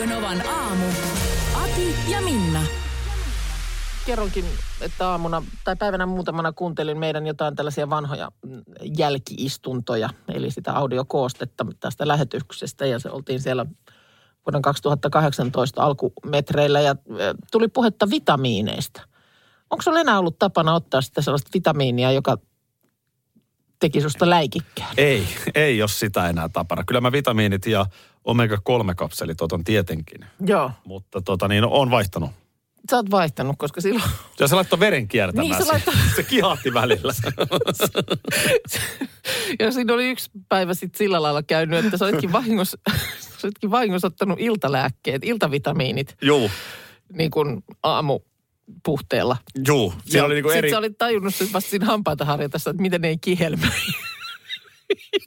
Radio Novan aamu. Ati ja Minna. kerronkin, että aamuna tai päivänä muutamana kuuntelin meidän jotain tällaisia vanhoja jälkiistuntoja, eli sitä audiokoostetta tästä lähetyksestä ja se oltiin siellä vuoden 2018 alkumetreillä ja tuli puhetta vitamiineista. Onko sinulla enää ollut tapana ottaa sitä sellaista vitamiinia, joka teki susta läikikkään? Ei, ei ole sitä enää tapana. Kyllä mä vitamiinit ja omega-3-kapselit otan tietenkin. Joo. Mutta tota niin, on vaihtanut. Sä oot vaihtanut, koska silloin Ja se laittoi veren kiertämään. Niin, se laittoi- se kihahti välillä. Ja siinä oli yksi päivä sitten sillä lailla käynyt, että sä olitkin vahingossa, sä olitkin vahingossa ottanut iltalääkkeet, iltavitamiinit, Juu, niin kuin aamupuhteella. juu. Siellä oli niinku Sitten eri, sä olit tajunnut vasta siinä hampaita harjatessa, että miten ne ei kihelmöi.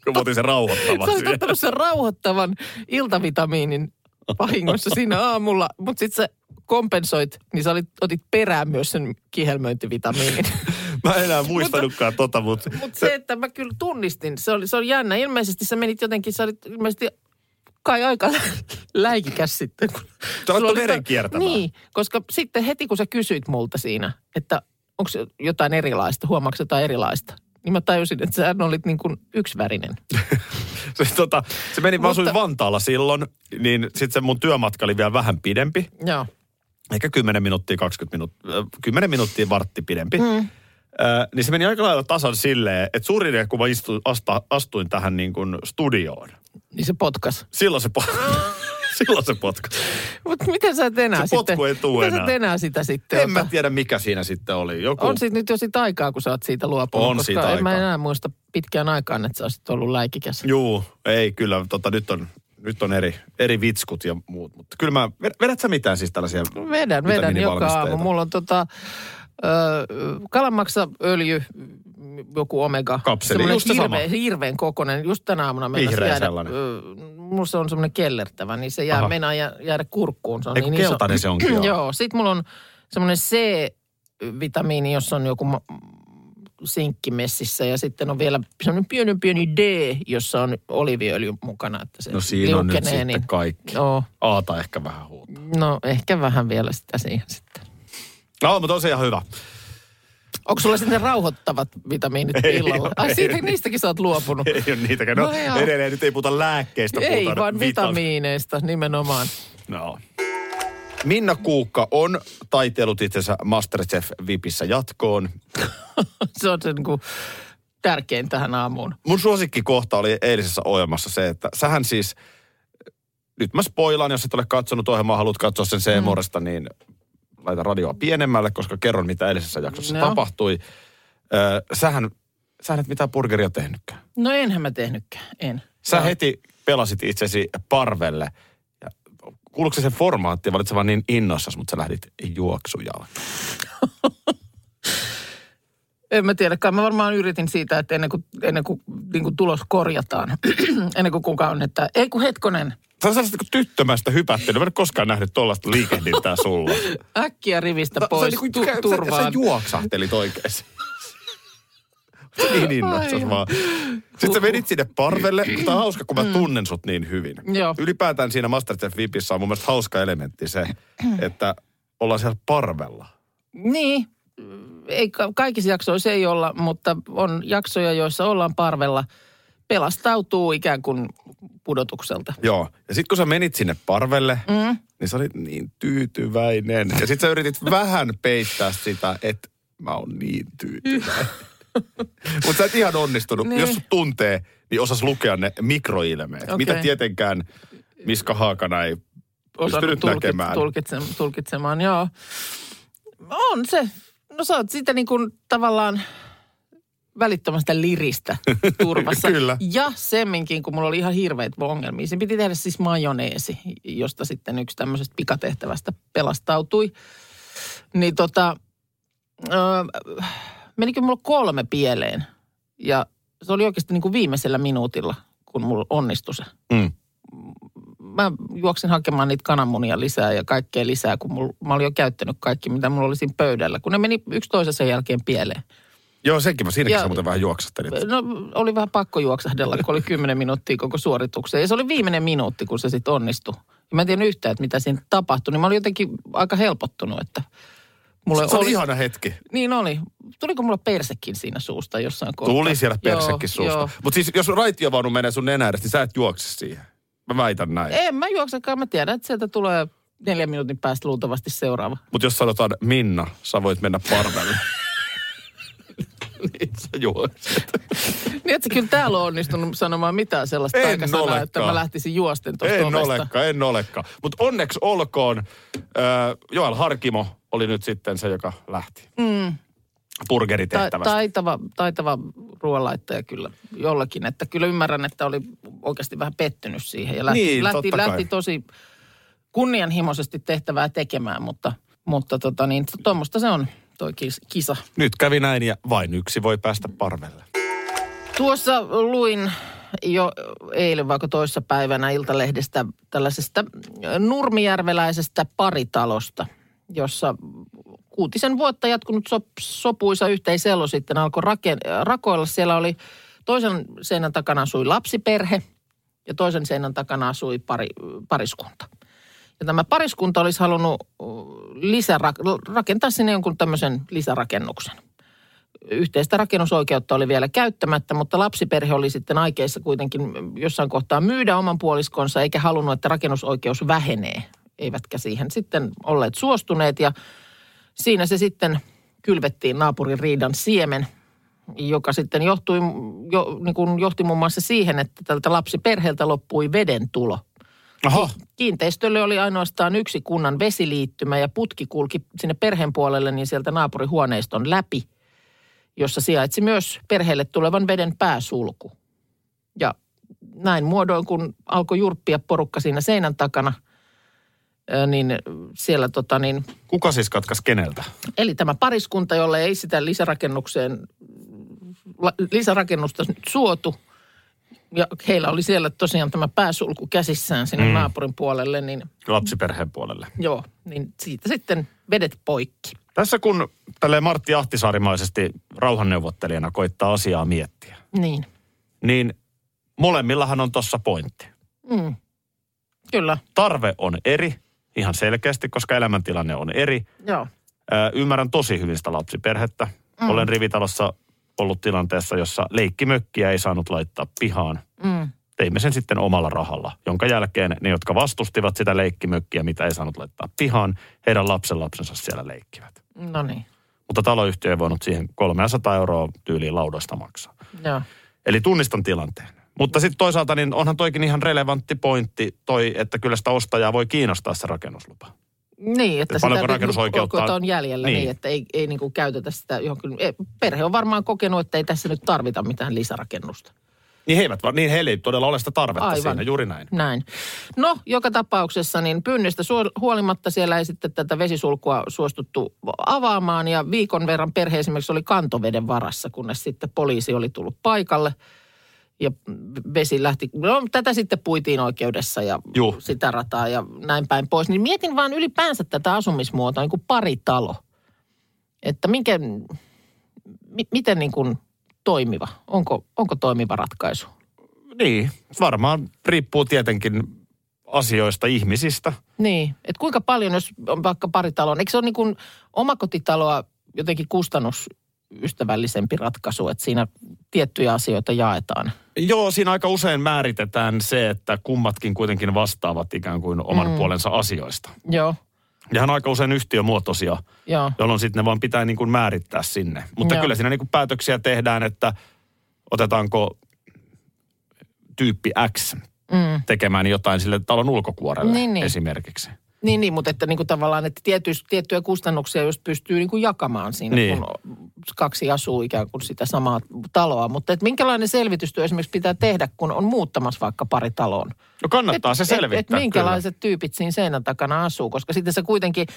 Kun mä otin sen Sä rauhoittavaksi. olit ottanut sen rauhoittavan iltavitamiinin vahingossa siinä aamulla, mutta sitten sä kompensoit, niin sä olit, otit perään myös sen kihelmöintivitamiinin. Mä en enää muistanutkaan tota, mutta Mutta se, että mä kyllä tunnistin, se oli, se oli jännä. Ilmeisesti sä menit jotenkin, sä olit ilmeisesti kai aika läikikäs sitten. kun Sä oli veren kiertämään. Niin, koska sitten heti kun sä kysyit multa siinä, että onko jotain erilaista, huomaatko jotain erilaista, niin mä tajusin, että sä olit niin kuin yksivärinen. se, tota, se meni, mä asuin Vantaalla silloin, niin sitten se mun työmatka oli vielä vähän pidempi. Joo. Ehkä 10 minuuttia, 20 minuuttia, 10 minuuttia vartti pidempi. Mm. Ö, niin se meni aika lailla tasan silleen, että suurin kun mä istuin, asta, astuin tähän niin kuin studioon. Niin se potkas. Silloin se, po- silloin se potkas. Mutta miten sä et enää Se potku sitten? ei tuu miten sä enää. et enää sitä sitten En mä ota? tiedä, mikä siinä sitten oli. Joku, On siitä nyt jo sit aikaa, kun sä oot siitä luopunut. On koska siitä en mä aikaa. enää muista pitkään aikaan, että sä olisit ollut läikikäs. Juu, ei kyllä. Tota, nyt on, nyt on eri, eri vitskut ja muut. Mutta kyllä mä, ved- vedät sä mitään siis tällaisia Vedän, vedän joka aamu. Mulla on tota, ö, kalanmaksa, öljy, joku omega. Kapseli, Semmoinen just se sama. hirveän, kokonen. Just tänä aamuna Vihreä jäädä. sellainen. Ö, mulla se on semmoinen kellertävä, niin se jää, Aha. meinaa jää, jäädä kurkkuun. Se on Ei, kun niin iso. keltainen se onkin, joo. joo. Sitten mulla on semmoinen C-vitamiini, jossa on joku ma- sinkkimessissä ja sitten on vielä semmoinen pieni pieni D, jossa on oliviöljy mukana, että se No siinä on nyt liukenee, sitten niin, kaikki. Joo, Aata ehkä vähän huutaa. no ehkä vähän vielä sitä siihen sitten. No, mutta on se ihan hyvä. Onko sulla sitten rauhoittavat vitamiinit Ei illalla? ole, Ai ei siitä, ole. niistäkin sä oot luopunut. Ei ole niitäkään. No, No edelleen nyt ei puhuta lääkkeistä. Ei, puhutaan vaan vitami- vitamiineista nimenomaan. No. Minna Kuukka on taiteillut itsensä Masterchef Vipissä jatkoon. Se on se niin kuin tärkein tähän aamuun. Mun suosikkikohta oli eilisessä ohjelmassa se, että sähän siis, nyt mä spoilaan, jos et ole katsonut ohjelmaa, haluat katsoa sen Seemoresta, mm. niin laita radioa pienemmälle, koska kerron, mitä eilisessä jaksossa Joo. tapahtui. Sähän, sähän et mitään burgeria tehnytkään. No enhän mä tehnytkään, en. Sä Joo. heti pelasit itsesi parvelle. Kuuluuko se se formaatti, vai sä vaan niin innoissasi, mutta sä lähdit juoksujalle? En mä tiedä, kai mä varmaan yritin siitä, että ennen kuin, ennen kuin, niin kuin tulos korjataan, ennen kuin kukaan on, että ei kun hetkonen, Sä on sellaista niin tyttömästä hypättelyä. Mä en ole koskaan nähnyt tuollaista liikehdintää sulla. äkkiä rivistä Sä- pois sä, niinku- tu- sä, sä, turvaan. juoksahtelit oikeasti. Sä niin innoissas vaan. Sitten sä vedit sinne parvelle. Tämä on hauska, kun mä tunnen sut niin hyvin. Joo. Ylipäätään siinä Masterchef Vipissä on mun mielestä hauska elementti se, että ollaan siellä parvella. Niin, ei, ka- kaikissa jaksoissa ei olla, mutta on jaksoja, joissa ollaan parvella. Pelastautuu ikään kuin pudotukselta. Joo. Ja sitten kun sä menit sinne parvelle, mm. niin sä olit niin tyytyväinen. Ja sitten sä yritit vähän peittää sitä, että mä oon niin tyytyväinen. Mutta sä et ihan onnistunut. Niin. Jos sut tuntee, niin osas lukea ne mikroilmeet. Okei. Mitä tietenkään Miska Haakana ei pystynyt tulkit- näkemään. Tulkitse- tulkitsemaan, joo. On se. No sä oot sitä niin kuin tavallaan välittömästä liristä turvassa. Kyllä. Ja semminkin, kun mulla oli ihan hirveät ongelmia. Sen piti tehdä siis majoneesi, josta sitten yksi tämmöisestä pikatehtävästä pelastautui. Niin tota, öö, menikö mulla kolme pieleen. Ja se oli oikeasti niin kuin viimeisellä minuutilla, kun mulla onnistui se. Mm. Mä juoksin hakemaan niitä kananmunia lisää ja kaikkea lisää, kun mulla, mä olin jo käyttänyt kaikki, mitä mulla oli siinä pöydällä. Kun ne meni yksi toisensa jälkeen pieleen. Joo, senkin mä siinäkin Ja- sä muuten vähän juoksattelit. No oli vähän pakko juoksahdella, kun oli 10 minuuttia koko suoritukseen. Ja se oli viimeinen minuutti, kun se sitten onnistui. Ja mä en tiedä yhtään, että mitä siinä tapahtui. Niin mä olin jotenkin aika helpottunut, että mulle Se oli oli... ihana hetki. Niin oli. Tuliko mulla persekin siinä suusta jossain kohtaa? Tuli siellä persekin Joo, suusta. Mutta siis jos raitiovaunu menee sun nenä edestä, niin sä et juokse siihen. Mä väitän näin. En mä juoksekaan. Mä tiedän, että sieltä tulee neljän minuutin päästä luultavasti seuraava. Mutta jos sanotaan, Minna, sä voit mennä parvelle. niin sä juokset. Niin, että sä kyllä täällä on onnistunut sanomaan mitään sellaista En taikasanaa, olekaan. että mä lähtisin juosten tuosta En ovesta. olekaan, en olekaan. Mutta onneksi olkoon, äh, Joel Harkimo oli nyt sitten se, joka lähti. Mm. Ta- Burgeritehtävästä. taitava, taitava ruoanlaittaja kyllä jollakin. Että kyllä ymmärrän, että oli oikeasti vähän pettynyt siihen. Ja lähti, Niin, lähti, lähti tosi kunnianhimoisesti tehtävää tekemään, mutta, mutta tota niin, tuommoista se on toi kis- kisa. Nyt kävi näin ja vain yksi voi päästä parvelle. Tuossa luin jo eilen vaikka toissa päivänä Iltalehdestä tällaisesta nurmijärveläisestä paritalosta, jossa kuutisen vuotta jatkunut sop, sopuisa yhteiselo sitten alkoi raken, rakoilla. Siellä oli toisen seinän takana asui lapsiperhe ja toisen seinän takana asui pari, pariskunta. Ja tämä pariskunta olisi halunnut lisära, rakentaa sinne jonkun tämmöisen lisärakennuksen yhteistä rakennusoikeutta oli vielä käyttämättä, mutta lapsiperhe oli sitten aikeissa kuitenkin jossain kohtaa myydä oman puoliskonsa eikä halunnut, että rakennusoikeus vähenee. Eivätkä siihen sitten olleet suostuneet ja siinä se sitten kylvettiin naapurin riidan siemen, joka sitten johtui, jo, niin kuin johti muun muassa siihen, että tältä lapsiperheeltä loppui veden tulo. Aha, Kiinteistölle oli ainoastaan yksi kunnan vesiliittymä ja putki kulki sinne perheen puolelle niin sieltä naapurihuoneiston läpi, jossa sijaitsi myös perheelle tulevan veden pääsulku. Ja näin muodoin, kun alkoi jurppia porukka siinä seinän takana, niin siellä tota niin, kuka siis katkas keneltä? eli tämä pariskunta, jolle ei sitä lisärakennukseen, lisärakennusta nyt suotu, ja heillä oli siellä tosiaan tämä pääsulku käsissään sinne mm. naapurin puolelle, niin Lapsiperheen puolelle. Joo, niin siitä sitten vedet poikki. Tässä kun tälle Martti Ahtisaarimaisesti rauhanneuvottelijana koittaa asiaa miettiä, Niin, niin molemmillahan on tuossa pointti. mm. kyllä, Tarve on eri, ihan selkeästi, koska elämäntilanne on eri. joo. Ö, ymmärrän tosi hyvin sitä lapsiperhettä. Mm. Olen rivitalossa ollut tilanteessa, jossa leikkimökkiä ei saanut laittaa pihaan. Mm. Teimme sen sitten omalla rahalla, jonka jälkeen ne, jotka vastustivat sitä leikkimökkiä, mitä ei saanut laittaa pihaan, heidän lapsenlapsensa siellä leikkivät. No niin, Mutta taloyhtiö ei voinut siihen 300 euroa tyyliin laudoista maksaa. joo. Eli tunnistan tilanteen. Mutta sitten toisaalta niin onhan toikin ihan relevantti pointti toi, että kyllä sitä ostajaa voi kiinnostaa se rakennuslupa. Niin, että paljonko sitä rakennusoikeutta on- jäljellä niin, Niin. että ei, ei niin kuin käytetä sitä johonkin. Perhe on varmaan kokenut, että ei tässä nyt tarvita mitään lisärakennusta. Niin, he eivät, niin heillä ei todella ole sitä tarvetta Aivan. siinä, juuri näin. Näin. No, joka tapauksessa niin pyynnöstä suo- huolimatta siellä ei sitten tätä vesisulkua suostuttu avaamaan ja viikon verran perhe esimerkiksi oli kantoveden varassa, kunnes sitten poliisi oli tullut paikalle ja vesi lähti, no tätä sitten puitiin oikeudessa ja Juh. sitä rataa ja näin päin pois. Niin mietin vaan ylipäänsä tätä asumismuotoa, niin kuin paritalo. Että minkä, mi, miten niin kuin toimiva, onko, onko toimiva ratkaisu? Niin, varmaan riippuu tietenkin asioista, ihmisistä. Niin, että kuinka paljon, jos on vaikka paritalo, eikö se ole niin kuin omakotitaloa jotenkin kustannusystävällisempi ratkaisu, että siinä tiettyjä asioita jaetaan? Joo, siinä aika usein määritetään se, että kummatkin kuitenkin vastaavat ikään kuin oman mm. puolensa asioista. Joo, Ja on aika usein yhtiömuotoisia, joo, jolloin sitten ne vaan pitää niin kuin määrittää sinne. Mutta Joo. kyllä siinä niin kuin päätöksiä tehdään, että otetaanko tyyppi X mm. tekemään jotain sille talon ulkokuorelle Niin, niin. esimerkiksi. Niin, niin, mutta että niin kuin tavallaan, että tiettyjä kustannuksia just pystyy niin kuin jakamaan siinä, Niin. kun kaksi asuu ikään kuin sitä samaa taloa. Mutta et minkälainen selvitystyö esimerkiksi pitää tehdä, kun on muuttamassa vaikka pari taloon? No kannattaa et, se selvittää Et, et minkälaiset tyypit siinä seinän takana asuu, koska sitten se kuitenkin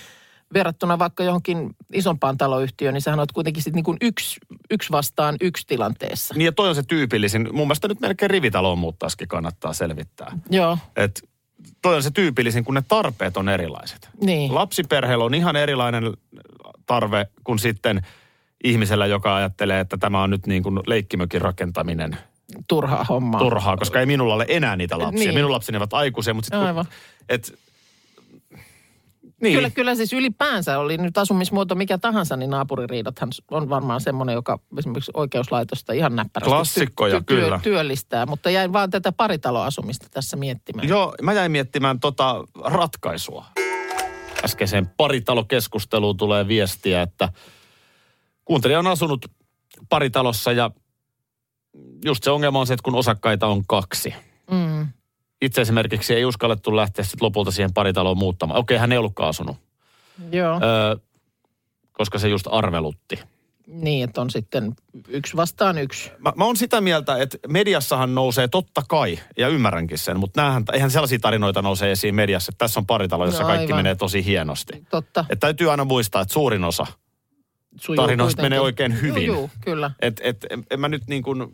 verrattuna vaikka johonkin isompaan taloyhtiöön, niin sähän oot kuitenkin sitten niin yksi, yksi vastaan yksi tilanteessa. Niin ja toi on se tyypillisin. Mun mielestä nyt melkein rivitaloon muuttaisikin kannattaa selvittää. Joo, Et toi on se tyypillisin, kun ne tarpeet on erilaiset. niin. Lapsiperheellä on ihan erilainen tarve kuin sitten ihmisellä, joka ajattelee, että tämä on nyt niin kuin leikkimökin rakentaminen turhaa hommaa. turhaa, koska ei minulla ole enää niitä lapsia. Niin. Minun lapseni ovat aikuisia, mutta sitten Aivan. et, niin. Kyllä, kyllä siis ylipäänsä oli nyt asumismuoto mikä tahansa, niin naapuririidathan on varmaan semmoinen, joka esimerkiksi oikeuslaitosta ihan näppärästi Klassikkoja, kyllä. työllistää. Mutta jäin vaan tätä paritaloasumista tässä miettimään. Joo, mä jäin miettimään tota ratkaisua. Äskeiseen paritalokeskusteluun tulee viestiä, että kuuntelija on asunut paritalossa ja just se ongelma on se, että kun osakkaita on kaksi. Mm. Itse esimerkiksi ei uskallettu lähteä sitten lopulta siihen paritaloon muuttamaan. Okei, hän ei ollutkaan asunut, Joo, öö, koska se just arvelutti. niin että on sitten yksi vastaan yksi. Mä, mä oon sitä mieltä, että mediassahan nousee totta kai, ja ymmärränkin sen, mutta näähän, eihän sellaisia tarinoita nouse esiin mediassa, että tässä on paritalo, jossa No kaikki aivan. menee tosi hienosti. Totta. Että täytyy aina muistaa, että suurin osa sujuu tarinoista menee oikein hyvin. Joo, joo, kyllä. Et, et, en, mä nyt niin kuin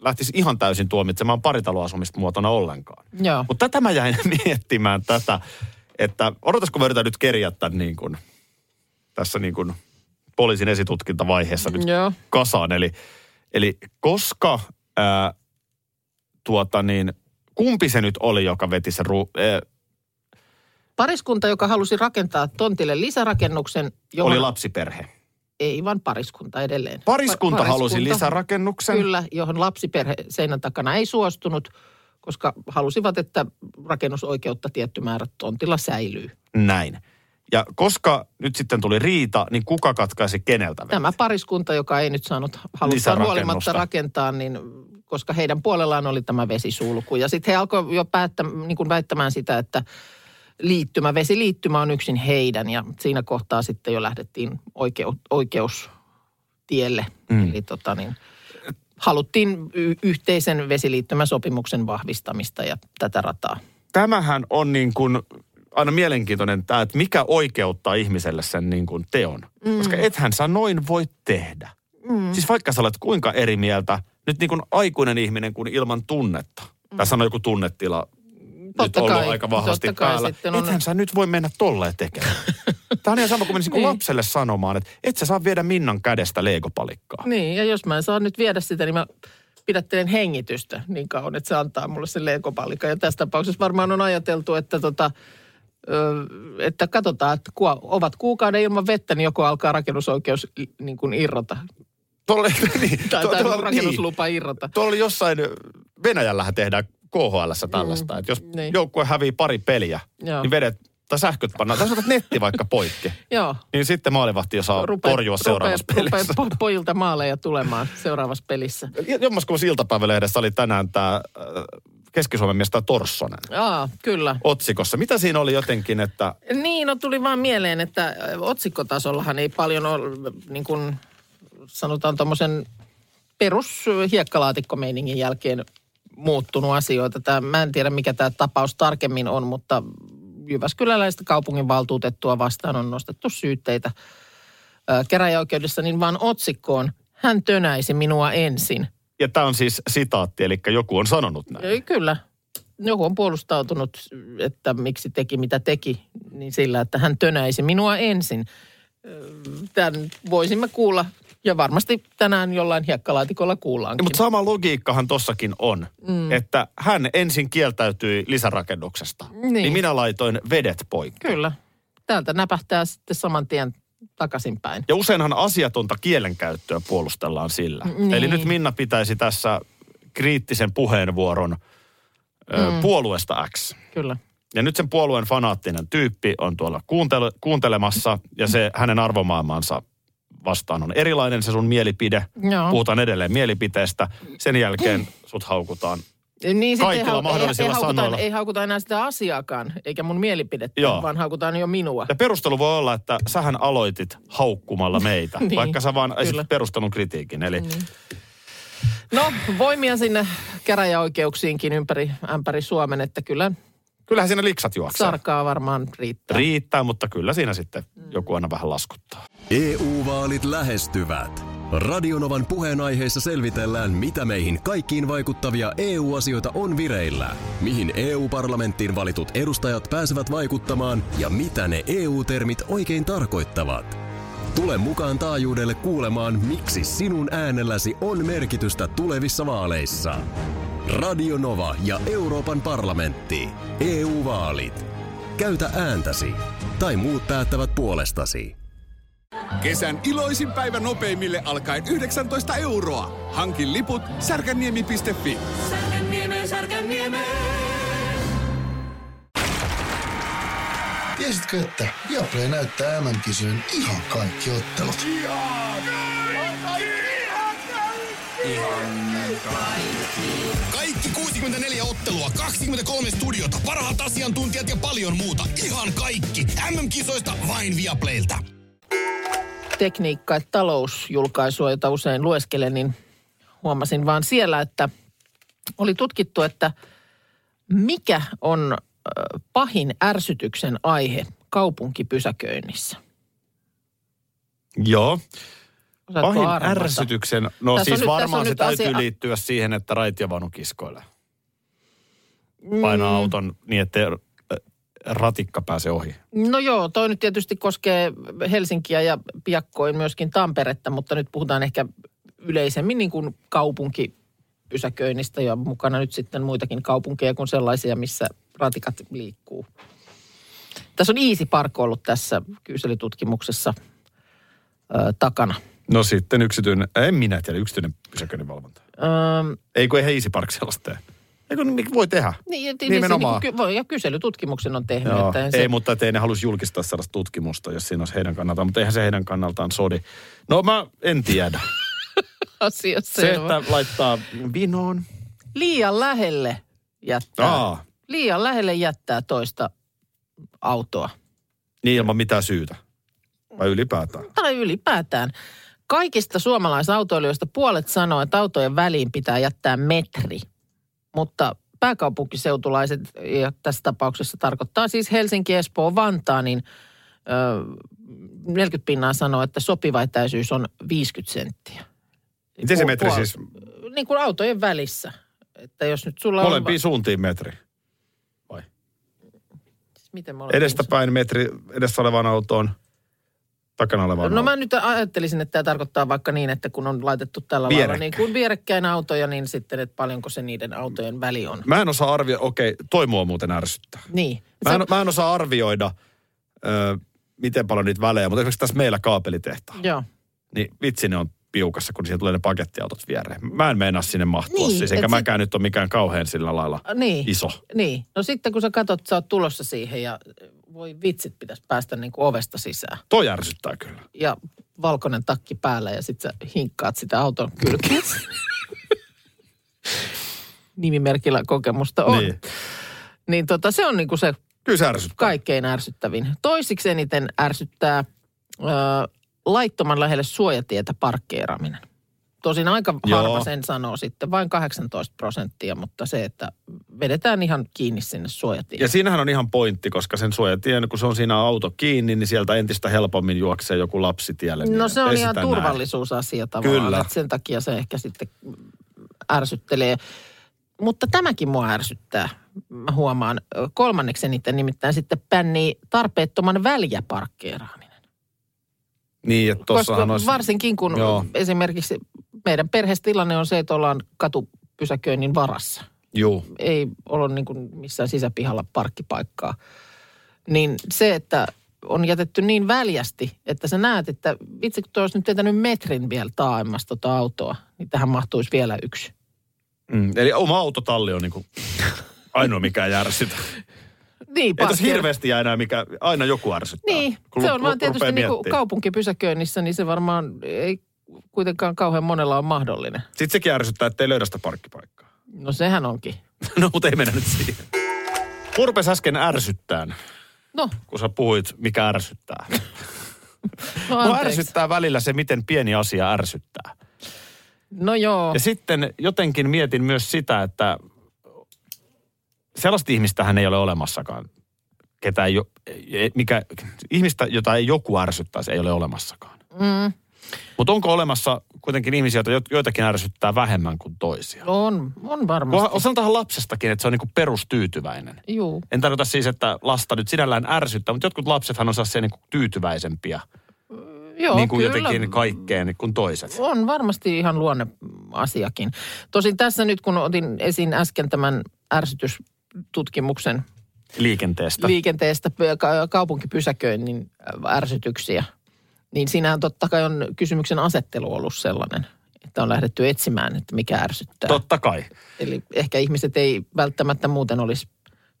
lähtisi ihan täysin tuomitsemaan paritaloasumista muotona ollenkaan. Joo. Mutta tätä mä jäin miettimään tätä, että odotasko mä yritän nyt kerjää tämän niin kuin, tässä niin kuin poliisin esitutkintavaiheessa nyt Joo. kasaan. Eli, eli koska ää, tuota niin, kumpi se nyt oli, joka veti sen ru, ää, Pariskunta, joka halusi rakentaa tontille lisärakennuksen, johon oli lapsiperhe. Ei vaan pariskunta edelleen. Pariskunta Pa- halusi lisärakennuksen. Kyllä, johon lapsiperhe seinän takana ei suostunut, koska halusivat, että rakennusoikeutta tietty määrä tontilla säilyy. Näin. Ja koska nyt sitten tuli riita, niin kuka katkaisi keneltä? Tämä pariskunta, joka ei nyt saanut halustaan huolimatta rakentaa, niin koska heidän puolellaan oli tämä vesisulku. Ja sitten he alkoivat jo päättä, niin kuin väittämään sitä, että liittymä, vesiliittymä on yksin heidän. Ja siinä kohtaa sitten jo lähdettiin oikeu, oikeustielle. Mm. Eli tota niin, haluttiin y- yhteisen vesiliittymäsopimuksen vahvistamista ja tätä rataa. Tämähän on niin kuin aina mielenkiintoinen tämä, että mikä oikeuttaa ihmiselle sen niin kuin teon. Mm. Koska ethän sä noin voi tehdä. Mm. Siis vaikka sä olet kuinka eri mieltä, nyt niin kuin aikuinen ihminen kuin ilman tunnetta. Mm. Tässä on joku tunnetila Totta nyt ollut kai, aika vahvasti totta kai päällä. on- Ethän sä nyt voi mennä tolleen tekemään. Tämä on ihan sama kuin menisin niin. Niin. lapselle sanomaan, että et sä saa viedä Minnan kädestä leegopalikkaa. Niin, ja jos mä en saa nyt viedä sitä, niin mä pidättelen hengitystä niin kauan, että se antaa mulle sen leikopallikan. Ja tässä tapauksessa varmaan on ajateltu, että tota, että katsotaan, että kun ovat kuukauden ilman vettä, niin joko alkaa rakennusoikeus niin kuin irrota. Tuolle, niin, Tai, tuo- tai tuolla- rakennuslupa irrota. Tuolla jossain, Venäjällähän tehdään KHL tällaista, mm, että jos niin. joukkue hävii pari peliä, Joo. Niin vedet, tai sähköt pannaan, tai sanotaan netti vaikka poikki, Joo. niin sitten maalivahti jo saa Rupe- torjua seuraavassa rupe- pelissä. rupe- po- pojilta maaleja tulemaan seuraavassa pelissä. Jommaskuun iltapäivälehdessä oli tänään tämä Keski-Suomen mies tää Torssonen Aa, kyllä. otsikossa. Mitä siinä oli jotenkin, että Niin, no tuli vaan mieleen, että ö, otsikkotasollahan ei paljon ole, niin kuin sanotaan tuommoisen perus hiekkalaatikkomeiningin jälkeen muuttunut asioita. Tämä, mä en tiedä, mikä tämä tapaus tarkemmin on, mutta Jyväskyläläistä kaupunginvaltuutettua vastaan on nostettu syytteitä ö, käräjäoikeudessa, niin vaan otsikkoon hän tönäisi minua ensin. ja tämä on siis sitaatti, eli joku on sanonut näin. Ei, kyllä. Joku on puolustautunut, että miksi teki mitä teki, niin sillä, että hän tönäisi minua ensin. Tämän voisimme kuulla, ja varmasti tänään jollain hiekkalaatikolla kuullaankin. Mutta sama logiikkahan tossakin on, mm. että hän ensin kieltäytyi lisärakennuksesta. Niin. Niin minä laitoin vedet poikki. Kyllä. Täältä näpähtää sitten saman tien takaisinpäin. Ja useinhan asiatonta kielenkäyttöä puolustellaan sillä. Niin. Eli nyt Minna pitäisi tässä kriittisen puheenvuoron ö, Mm. puolueesta X. Kyllä. Ja nyt sen puolueen fanaattinen tyyppi on tuolla kuuntele, kuuntelemassa ja se hänen arvomaailmansa vastaan on erilainen se sun mielipide. Joo. Puhutaan edelleen mielipiteestä. Sen jälkeen sut haukutaan Niin Kaikilla ei, hau- mahdollisilla ei, ei, haukuta, sanoilla. ei haukuta enää sitä asiaakaan, eikä mun mielipidettä, Joo. vaan haukutaan jo minua. Ja perustelu voi olla, että sähän aloitit haukkumalla meitä, Niin, vaikka sä vaan esitit perustelun kritiikin. Eli No, voimia sinne käräjäoikeuksiinkin ympäri, ämpäri Suomen, että kyllä kyllähän siinä liksat juoksee. sarkaa varmaan riittää. Riittää, mutta kyllä siinä sitten joku aina vähän laskuttaa. EU-vaalit lähestyvät. Radionovan puheenaiheessa selvitellään, mitä meihin kaikkiin vaikuttavia EU-asioita on vireillä, mihin EU-parlamenttiin valitut edustajat pääsevät vaikuttamaan ja mitä ne EU-termit oikein tarkoittavat. Tule mukaan taajuudelle kuulemaan, miksi sinun äänelläsi on merkitystä tulevissa vaaleissa. Radio Nova ja Euroopan parlamentti. EU-vaalit. Käytä ääntäsi. Tai muut päättävät puolestasi. Kesän iloisin päivä nopeimille alkaen 19 euroa. Hankin liput särkänniemi.fi. Tiesitkö, että Viaplay näyttää MM-kisojen ihan kaikki ottelut? Kaikki 64 ottelua, 23 studiota, parhaat asiantuntijat ja paljon muuta. Ihan kaikki. MM-kisoista vain Viaplaylta. tekniikka- ja talousjulkaisua, jota usein lueskelen, niin huomasin vaan siellä, että oli tutkittu, että mikä on pahin ärsytyksen aihe kaupunkipysäköinnissä. Joo. Pahin arvata? ärsytyksen, no Tässä siis nyt- varmaan se täytyy asia- liittyä siihen, että raitiavaunu kiskoilee. Painaa Mm. auton niin, että ratikka pääsee ohi. No joo, toi nyt tietysti koskee Helsinkiä ja piakkoin myöskin Tamperetta, mutta nyt puhutaan ehkä yleisemmin niin kuin kaupunkipysäköinnistä ja mukana nyt sitten muitakin kaupunkeja kuin sellaisia, missä ratikat liikkuu. Tässä on Easy Park ollut tässä kyselytutkimuksessa ö, takana. No sitten yksityinen, en minä tiedä, yksityinen pysäköinninvalvonta. Öö, Ei kun ei Heisi Park sellaista tee. Ei kun mikä voi tehdä. niin, ja- Nimenomaan. Niin, ky- voi, ja kyselytutkimuksen on tehnyt. Joo, että ei, se, mutta että ei ne halus julkistaa sellaista tutkimusta, jos siinä olisi heidän kannaltaan. Mutta eihän se heidän kannaltaan sodi. No mä en tiedä. asia Se, selvä. että laittaa vinoon. Liian lähelle jättää. Aa, Liian lähelle jättää toista autoa. niin ilman mitään syytä. Vai ylipäätään. Tai ylipäätään. Kaikista suomalaisautoilijoista puolet sanoo, että autojen väliin pitää jättää metri. Mutta pääkaupunkiseutulaiset, ja tässä tapauksessa tarkoittaa siis Helsinki, Espoo, Vantaa, niin ö, 40 pinnaa sanoo, että sopiva etäisyys on 50 senttiä. Miten se metri siis? Niin kuin autojen välissä. Että jos nyt sulla on... Molempiin suuntiin metri. Vai? Miten molempiin Edestäpäin metri edessä olevaan autoon, takana olevaan No mä nyt ajattelisin, että tämä tarkoittaa vaikka niin, että kun on laitettu tällä lailla Vierekkäin. niin kuin vierekkäin autoja, niin sitten, että paljonko se niiden autojen väli on. Mä en osaa arvioida, okei, toi mua muuten ärsyttää. Niin. Mä en, mä en osaa arvioida, ö, miten paljon niitä välejä, mutta esimerkiksi tässä meillä kaapelitehtaalla, Joo. niin vitsi ne on piukassa, kun siihen tulee ne pakettiautot viereen. Mä en meinaa sinne mahtua Niin, siis, enkä et sit- mäkään nyt ole mikään kauhean sillä lailla Niin. iso. Niin. No sitten kun sä katsot, sä oot tulossa siihen ja voi vitsit pitäisi päästä niin kuin ovesta sisään. Toi ärsyttää kyllä. Ja valkoinen takki päällä ja sitten sä hinkkaat sitä auton kylkeen. Nimimerkillä kokemusta on. Niin. Niin, niin tota, se on niin kuin se Kyllä se ärsyttää. kaikkein ärsyttävin. Toisiksi eniten ärsyttää ö, laittoman lähelle suojatietä parkkeeraaminen. Tosin aika Joo. harva sen sanoo sitten, vain 18 prosenttia, mutta se, että vedetään ihan kiinni sinne suojatielle. Ja siinähän on ihan pointti, koska sen suojatien, kun se on siinä auto kiinni, niin sieltä entistä helpommin juoksee joku lapsi tielle. No niin se on ihan turvallisuusasia tavallaan, Kyllä. että sen takia se ehkä sitten ärsyttelee. Mutta tämäkin mua ärsyttää, mä huomaan. Kolmanneksi eniten nimittäin sitten pännii tarpeettoman väljäparkkeeraaminen. Niin, että Koska olisi... varsinkin kun Joo. esimerkiksi meidän perheestilanne on se, että ollaan katupysäköinnin varassa. Juu. Ei ole niin kuin missään sisäpihalla parkkipaikkaa. Niin se, että on jätetty niin väljästi, että sä näet, että vitsi kun olisi nyt vetänyt metrin vielä taaemmas tota autoa, niin tähän mahtuisi vielä yksi. Mm. Eli oma autotalli on niin kuin ainoa mikä ei ärsytä. Niin, Ei tässä hirveästi jää enää mikä, aina joku ärsyttää. Niin, kun se on vaan tietysti niin kuin kaupunkipysäköinnissä, niin se varmaan ei kuitenkaan kauhean monella on mahdollinen. Sitten sekin ärsyttää, että ei löydä sitä parkkipaikkaa. No sehän onkin. No, mutta ei mennä nyt siihen. Mun rupesi äsken ärsyttään, No, kun sä puhuit, mikä ärsyttää. no Mua ärsyttää välillä se, miten pieni asia ärsyttää. No joo. Ja sitten jotenkin mietin myös sitä, että sellaista ihmistähän ei ole olemassakaan. Ketä ei, ei- mikä, ihmistä, jota ei joku ärsyttäisi, ei ole olemassakaan. Mm, Mutta onko olemassa kuitenkin ihmisiä, joita jo- joitakin ärsyttää vähemmän kuin toisia? on, on Kun varmasti. Sanotaan lapsestakin, että se on niinku perustyytyväinen. Juu. En tarkoita siis, että lasta nyt sinällään ärsyttää, mutta jotkut lapsethan on sellaisia niinku tyytyväisempiä Joo, niin kuin kyllä. jotenkin kaikkeen kuin toiset. On varmasti ihan luonneasiakin. Tosin tässä nyt, kun otin esiin äsken tämän ärsytystutkimuksen Liikenteestä. liikenteestä kaupunkipysäköinnin ärsytyksiä, niin siinähän totta kai on kysymyksen asettelu ollut sellainen, että on lähdetty etsimään, että mikä ärsyttää. Totta kai. Eli ehkä ihmiset ei välttämättä muuten olisi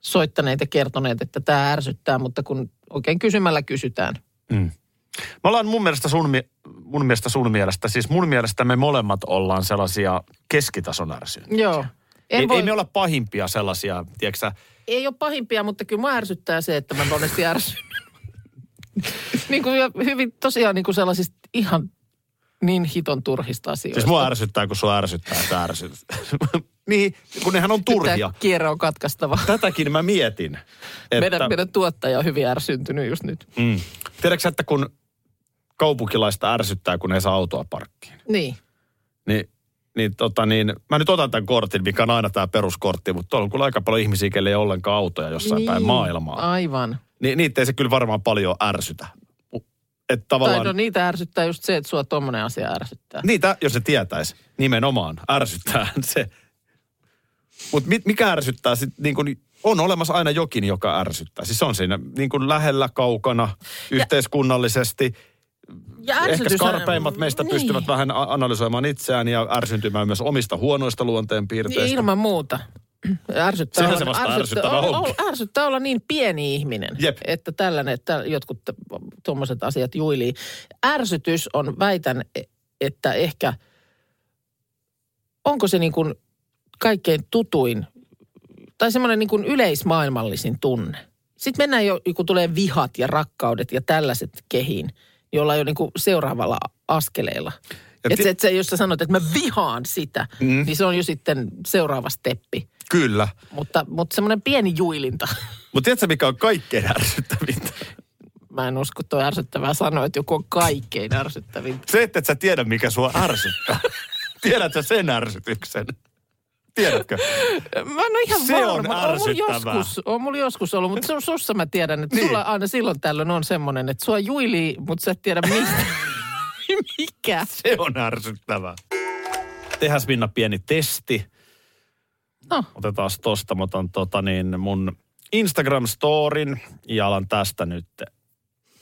soittaneet ja kertoneet, että tämä ärsyttää, mutta kun oikein kysymällä kysytään. Mm. Me ollaan mun mielestä, sun, mun mielestä sun mielestä, siis mun mielestä me molemmat ollaan sellaisia keskitason ärsyjä. Joo. En Ei, voi, ei me olla pahimpia sellaisia, tiedätkö ei ole pahimpia, mutta kyllä mua ärsyttää se, että mä monesti ärsyn. niin kuin hyvin tosiaan niin kuin sellaisista ihan niin hiton turhista asioista. siis mua ärsyttää, kun sua ärsyttää, että ärsyt. niin, kun nehän on turhia. kierre on katkaistava. Tätäkin mä mietin. Että, Meidän, meidän tuottaja on hyvin ärsyntynyt just nyt. mm. Tiedätkö että kun kaupunkilaista ärsyttää, kun ei saa autoa parkkiin, Niin. niin niin, tota niin, mä nyt otan tämän kortin, mikä on aina tämä peruskortti, mutta tuolla on kyllä aika paljon ihmisiä, kelle ei ollenkaan autoja jossain niin. päin maailmaa. Aivan. Niin, niitä ei se kyllä varmaan paljon ärsytä. Että Tai tavallaan, no niitä ärsyttää just se, että sua tommonen asia ärsyttää. niitä, jos se tietäisi, nimenomaan ärsyttää se. Mutta mikä ärsyttää sitten, niin kun, on olemassa aina jokin, joka ärsyttää. Siis se on siinä niin kuin lähellä, kaukana, yhteiskunnallisesti. Ja Ehkä skarpeimmat meistä niin. pystyvät vähän analysoimaan itseään ja ärsyntymään myös omista huonoista luonteenpiirteistä. Niin, Ilman muuta. Ärsyttää Sehän olla, se vasta ärsyttää, olla, ärsyttää olla niin pieni ihminen, Jep. että tällainen, että jotkut tuommoiset asiat juilii. Ärsytys on, väitän, e- että ehkä, onko se niin kuin kaikkein tutuin tai semmoinen niin kuin yleismaailmallisin tunne. Sitten mennään jo, kun tulee vihat ja rakkaudet ja tällaiset kehiin, jolla jo niin kuin seuraavalla askeleella. Ja Että ti- se, et se, jos sä sanot, että mä vihaan sitä, mm. niin se on jo sitten seuraava steppi. Kyllä. Mutta, mutta semmoinen pieni juilinta. Mutta tiedätkö, mikä on kaikkein ärsyttävintä? Mä en usko, että on ärsyttävää sanoa, että joku on kaikkein ärsyttävintä. Se, että et sä tiedä, mikä sua ärsyttää. Tiedätkö sen ärsytyksen? Tiedätkö? Mä en ole ihan Se varma. on mulla ärsyttävää. joskus, on mulla joskus ollut, mutta su- sussa mä tiedän, että Niin. sulla aina silloin tällöin on semmoinen, että sua juilii, mutta sä et tiedä mistä. Mikä? Se on ärsyttävää. Tehdään Minna pieni testi. No, Otetaan tosta, mä otan tota niin mun Instagram-storin ja alan tästä nyt.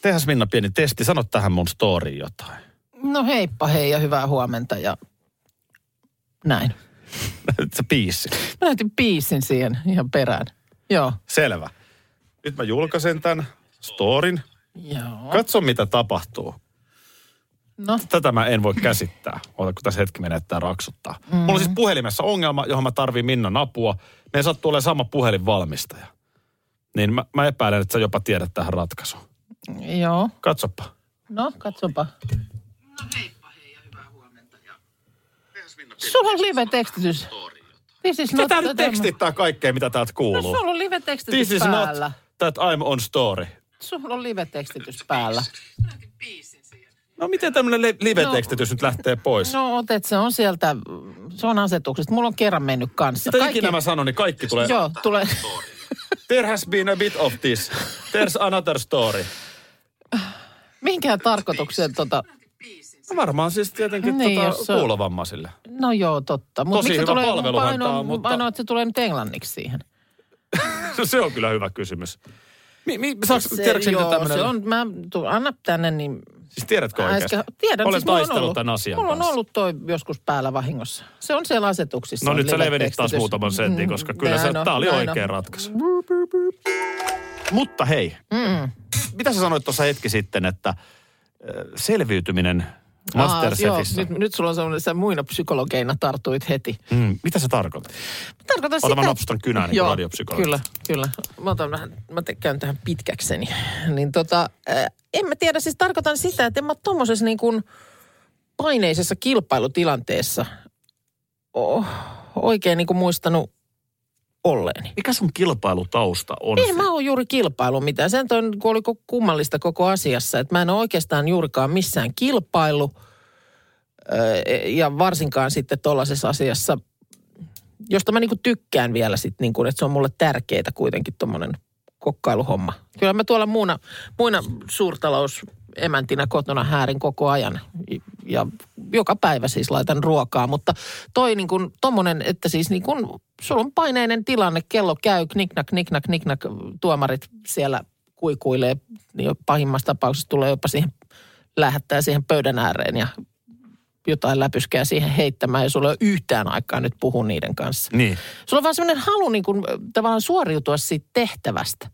Tehdään Minna pieni testi. Sano tähän mun storyin jotain. no heippa hei ja hyvää huomenta ja näin. Nyt se piissi. Mä näytin biisin siihen ihan perään. Joo. Selvä. Nyt mä julkaisen tämän storin. Joo. Katso, mitä tapahtuu. No, Tätä mä en voi käsittää. Ota, kun tässä hetki menee, että tää raksuttaa. Mm. Mulla on siis puhelimessa ongelma, johon mä tarviin Minnan apua. Meidän sattuu olemaan sama puhelinvalmistaja. Niin mä, mä epäilen, että sä jopa tiedät tähän ratkaisuun. joo. Katsopa. No, katsopa. No heippa hei ja hyvää huomenta. Ja... Sulla on live-tekstitys. This is not Ketä nyt tekstittää kaikkea, mitä täältä No, kuuluu? sulla on live-tekstitys This is päällä. not that I'm on story. Sulla on live-tekstitys päällä. No miten tämmöinen li- live-tekstitys nyt lähtee pois? No otet, se on sieltä, se on asetuksesta. Mulla on kerran mennyt kanssa. Mitä ikinä mä sanon, niin kaikki tulee. Joo, tulee. There has been a bit of this. There's another story. Mihinkään tarkoitukseen tota, No varmaan siis tietenkin Niin, tota, se on- kuulovammaisille. no joo, totta. Mut Tosi miksi hyvä tulee, palveluhan ainoa, mutta- ainoa, että se tulee nyt englanniksi siihen. No, se on kyllä hyvä kysymys. Mi, mi, saaks, tiedätkö Se, mitä joo, tämmöinen... se on, mä, tu, anna tänne, niin Siis tiedätkö oikeasti? Äsken, tiedän, Olen siis mulla on taistellut ollut, tämän asian Mulla on kanssa. ollut toi joskus päällä vahingossa. Se on siellä asetuksissa. No nyt sä levenit taas muutaman sentin, koska kyllä se, on, tää oli oikea on. ratkaisu. Mutta hei, Mm. mitä sä sanoit tuossa hetki sitten, että selviytyminen Joo, nyt, nyt sulla on semmoinen, sä muina psykologeina tartuit heti. Mm, mitä se tarkoittaa? Tarkoitan Ota mä sitä... napsutan kynää niin kuin Joo, radiopsykologi. Kyllä, kyllä. Mä, otan vähän, mä te, käyn tähän pitkäkseni. Niin tota, äh, en mä tiedä, siis tarkoitan sitä, että en mä tommosessa niin kuin paineisessa kilpailutilanteessa oh, oikein niin kuin muistanut olleeni. Mikä sun kilpailutausta on? Ei mä oon juuri kilpailu mitään. Sen toi kun oli ko- kummallista koko asiassa, että mä en ole oikeastaan juurikaan missään kilpailu. Ja varsinkaan sitten tuollaisessa asiassa, josta mä niinku tykkään vielä sitten, niinku, että se on mulle tärkeää kuitenkin tuommoinen kokkailuhomma. Kyllä mä tuolla muuna, muina suurtalousemäntinä kotona häärin koko ajan ja joka päivä siis laitan ruokaa, mutta toi niin kuin tommonen, että siis niin kuin sulla on paineinen tilanne, kello käy, kniknak, kniknak, kniknak, tuomarit siellä kuikuilee, niin pahimmassa tapauksessa tulee jopa siihen, lähettää siihen pöydän ääreen ja jotain läpyskää siihen heittämään ja sulla ei ole yhtään aikaa nyt puhua niiden kanssa. Niin. Sulla on vaan semmoinen halu niin kuin, tavallaan suoriutua siitä tehtävästä.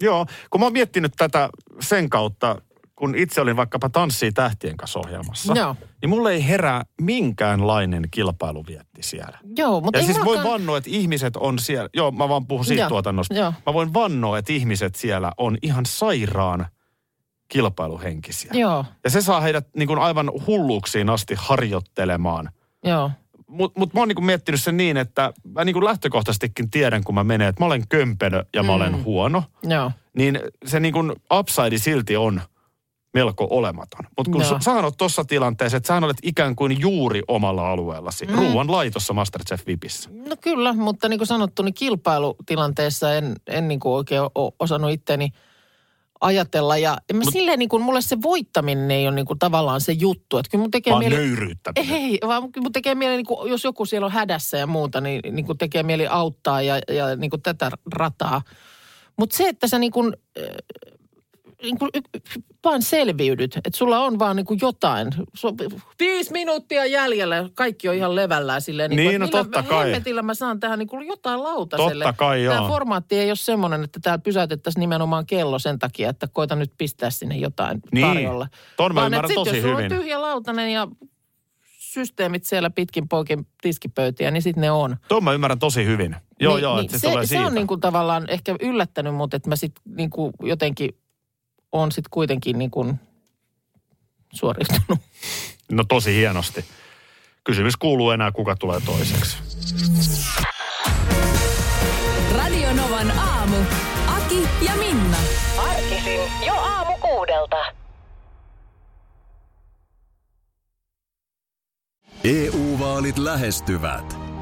Joo, kun mä oon miettinyt tätä sen kautta, kun itse olin vaikkapa Tanssii tähtien kanssa ohjelmassa, Joo. niin mulle ei herää minkäänlainen kilpailuvietti siellä. Joo, mutta Ja ei siis voin vannoa, että ihmiset on siellä, joo mä vaan puhun siitä Joo, tuotannosta. joo. Mä voin vannoa, että ihmiset siellä on ihan sairaan kilpailuhenkisiä. Joo, Ja se saa heidät niin kuin aivan hulluuksiin asti harjoittelemaan. joo. Mutta mut mä oon niin kuin miettinyt sen niin, että mä niin kuin lähtökohtaisestikin tiedän, kun mä menen, että mä olen kömpelö ja mä olen huono. Joo. Niin se niin kuin upside silti on melko olematon. Mutta kun Joo. sä, oot tuossa tilanteessa, että sä olet ikään kuin juuri omalla alueellasi. Mm. Ruuan laitossa Masterchef Vipissä. No kyllä, mutta niin kuin sanottu, niin kilpailutilanteessa en, en niin kuin oikein osannut itteni ajatella. Ja en mä Mut- silleen niin kuin, mulle se voittaminen ei ole niin kuin tavallaan se juttu. Että kyllä mun tekee Vaan mieli... nöyryyttäminen. Ei, vaan mun tekee mieli, niin kuin, jos joku siellä on hädässä ja muuta, niin, niin kuin tekee mieli auttaa ja, ja niin kuin tätä rataa. Mutta se, että sä niin kuin, niin kuin vaan selviydyt, että sulla on vaan niin kuin jotain. Su- viisi minuuttia jäljellä, kaikki on ihan levällään silleen. Niin, kuin, no että totta millä kai. hemmetillä mä saan tähän niin kuin jotain lautaselle. Totta kai, joo. Tämä formaatti ei ole semmoinen, että täällä pysäytettäisiin nimenomaan kello sen takia, että koita nyt pistää sinne jotain Niin. tarjolla. Ton mä Vaan ymmärrän tosi jos sulla hyvin. on tyhjä lautanen ja systeemit siellä pitkin poikin tiskipöytiä, niin sitten ne on. Tuon mä ymmärrän tosi hyvin. Joo, niin, joo, niin että se, se, tulee se siitä. on niin kuin tavallaan ehkä yllättänyt mut, että mä sitten niin kuin jotenkin on sitten kuitenkin niin kuin suoriutunut. No tosi hienosti. Kysymys kuuluu enää, kuka tulee toiseksi. Radio Novan aamu. Aki ja Minna. Arkisin jo aamu kuudelta. EU-vaalit lähestyvät.